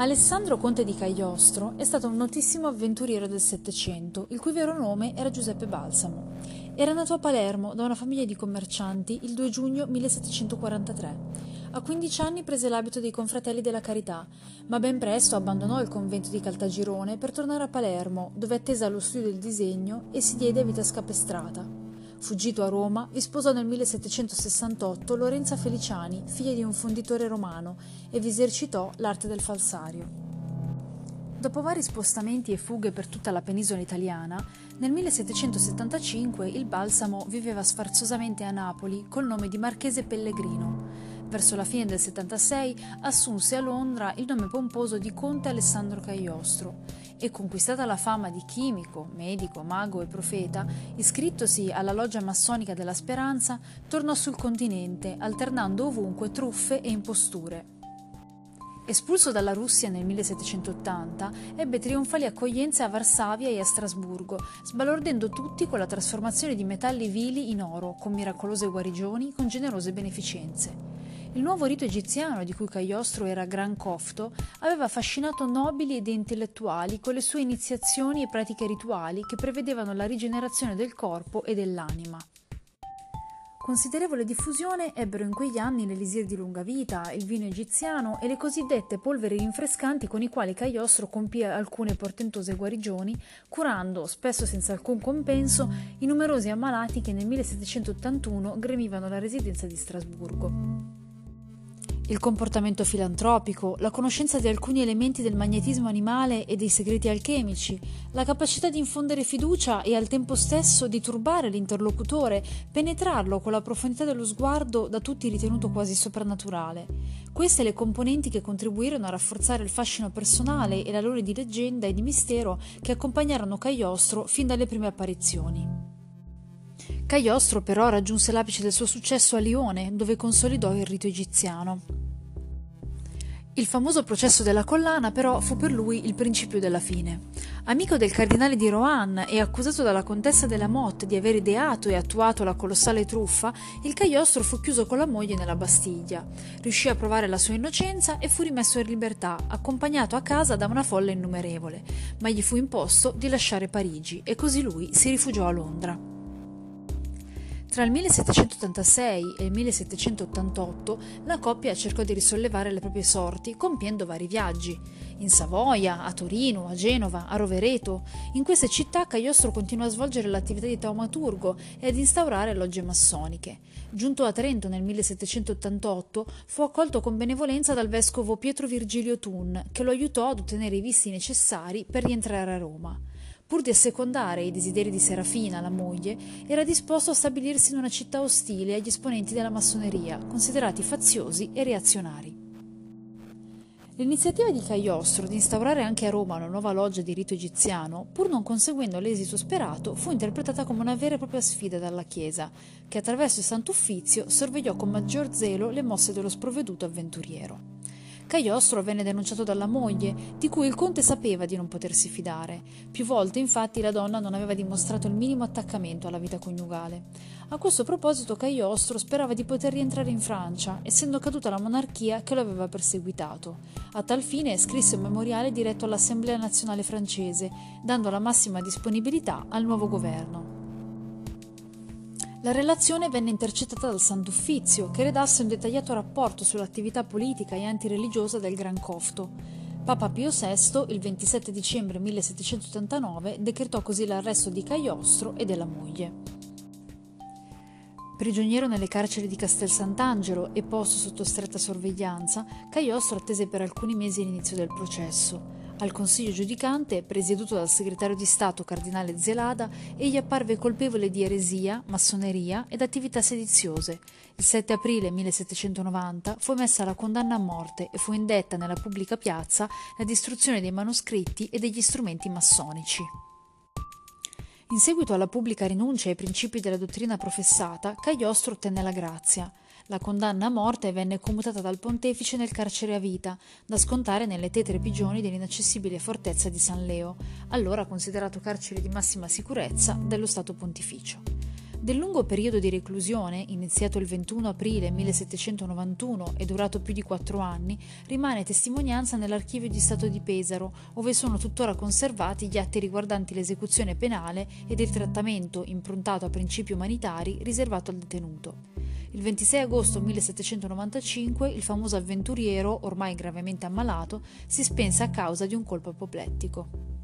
Alessandro Conte di Cagliostro è stato un notissimo avventuriero del Settecento, il cui vero nome era Giuseppe Balsamo. Era nato a Palermo da una famiglia di commercianti il 2 giugno 1743. A 15 anni prese l'abito dei confratelli della Carità, ma ben presto abbandonò il convento di Caltagirone per tornare a Palermo, dove attese allo studio del disegno e si diede a vita scapestrata. Fuggito a Roma, vi sposò nel 1768 Lorenza Feliciani, figlia di un fonditore romano, e vi esercitò l'arte del falsario. Dopo vari spostamenti e fughe per tutta la penisola italiana, nel 1775 il Balsamo viveva sfarzosamente a Napoli col nome di Marchese Pellegrino. Verso la fine del 76 assunse a Londra il nome pomposo di Conte Alessandro Cagliostro e conquistata la fama di chimico, medico, mago e profeta, iscrittosi alla loggia massonica della Speranza, tornò sul continente, alternando ovunque truffe e imposture. Espulso dalla Russia nel 1780, ebbe trionfali accoglienze a Varsavia e a Strasburgo, sbalordendo tutti con la trasformazione di metalli vili in oro, con miracolose guarigioni, con generose beneficenze. Il nuovo rito egiziano, di cui Cagliostro era gran cofto, aveva affascinato nobili ed intellettuali con le sue iniziazioni e pratiche rituali che prevedevano la rigenerazione del corpo e dell'anima. Considerevole diffusione ebbero in quegli anni l'elisir di lunga vita, il vino egiziano e le cosiddette polveri rinfrescanti con i quali Cagliostro compì alcune portentose guarigioni, curando, spesso senza alcun compenso, i numerosi ammalati che nel 1781 gremivano la residenza di Strasburgo. Il comportamento filantropico, la conoscenza di alcuni elementi del magnetismo animale e dei segreti alchemici, la capacità di infondere fiducia e al tempo stesso di turbare l'interlocutore, penetrarlo con la profondità dello sguardo da tutti ritenuto quasi soprannaturale. Queste le componenti che contribuirono a rafforzare il fascino personale e la lore di leggenda e di mistero che accompagnarono Cagliostro fin dalle prime apparizioni. Cagliostro però raggiunse l'apice del suo successo a Lione, dove consolidò il rito egiziano. Il famoso processo della collana però fu per lui il principio della fine. Amico del cardinale di Rohan e accusato dalla contessa della Motte di aver ideato e attuato la colossale truffa, il Cagliostro fu chiuso con la moglie nella Bastiglia. Riuscì a provare la sua innocenza e fu rimesso in libertà, accompagnato a casa da una folla innumerevole, ma gli fu imposto di lasciare Parigi e così lui si rifugiò a Londra. Tra il 1786 e il 1788 la coppia cercò di risollevare le proprie sorti compiendo vari viaggi. In Savoia, a Torino, a Genova, a Rovereto. In queste città Cagliostro continuò a svolgere l'attività di taumaturgo e ad instaurare logge massoniche. Giunto a Trento nel 1788, fu accolto con benevolenza dal vescovo Pietro Virgilio Thun, che lo aiutò ad ottenere i visti necessari per rientrare a Roma. Pur di assecondare i desideri di Serafina, la moglie, era disposto a stabilirsi in una città ostile agli esponenti della massoneria, considerati faziosi e reazionari. L'iniziativa di Cagliostro di instaurare anche a Roma una nuova loggia di rito egiziano, pur non conseguendo l'esito sperato, fu interpretata come una vera e propria sfida dalla Chiesa, che attraverso il Sant'Uffizio sorvegliò con maggior zelo le mosse dello sprovveduto avventuriero. Cagliostro venne denunciato dalla moglie, di cui il conte sapeva di non potersi fidare. Più volte, infatti, la donna non aveva dimostrato il minimo attaccamento alla vita coniugale. A questo proposito, Cagliostro sperava di poter rientrare in Francia, essendo caduta la monarchia che lo aveva perseguitato. A tal fine scrisse un memoriale diretto all'Assemblea nazionale francese, dando la massima disponibilità al nuovo governo. La relazione venne intercettata dal Sant'Uffizio, che redasse un dettagliato rapporto sull'attività politica e antireligiosa del Gran Cofto. Papa Pio VI, il 27 dicembre 1789, decretò così l'arresto di Cagliostro e della moglie. Prigioniero nelle carceri di Castel Sant'Angelo e posto sotto stretta sorveglianza, Cagliostro attese per alcuni mesi l'inizio del processo. Al consiglio giudicante, presieduto dal segretario di Stato cardinale Zelada, egli apparve colpevole di eresia, massoneria ed attività sediziose. Il 7 aprile 1790 fu emessa la condanna a morte e fu indetta nella pubblica piazza la distruzione dei manoscritti e degli strumenti massonici. In seguito alla pubblica rinuncia ai principi della dottrina professata, Cagliostro ottenne la grazia. La condanna a morte venne commutata dal pontefice nel carcere a vita, da scontare nelle tetre prigioni dell'inaccessibile fortezza di San Leo, allora considerato carcere di massima sicurezza dello Stato Pontificio. Del lungo periodo di reclusione, iniziato il 21 aprile 1791 e durato più di quattro anni, rimane testimonianza nell'archivio di Stato di Pesaro, dove sono tuttora conservati gli atti riguardanti l'esecuzione penale ed il trattamento, improntato a principi umanitari, riservato al detenuto. Il 26 agosto 1795 il famoso avventuriero, ormai gravemente ammalato, si spense a causa di un colpo apoplettico.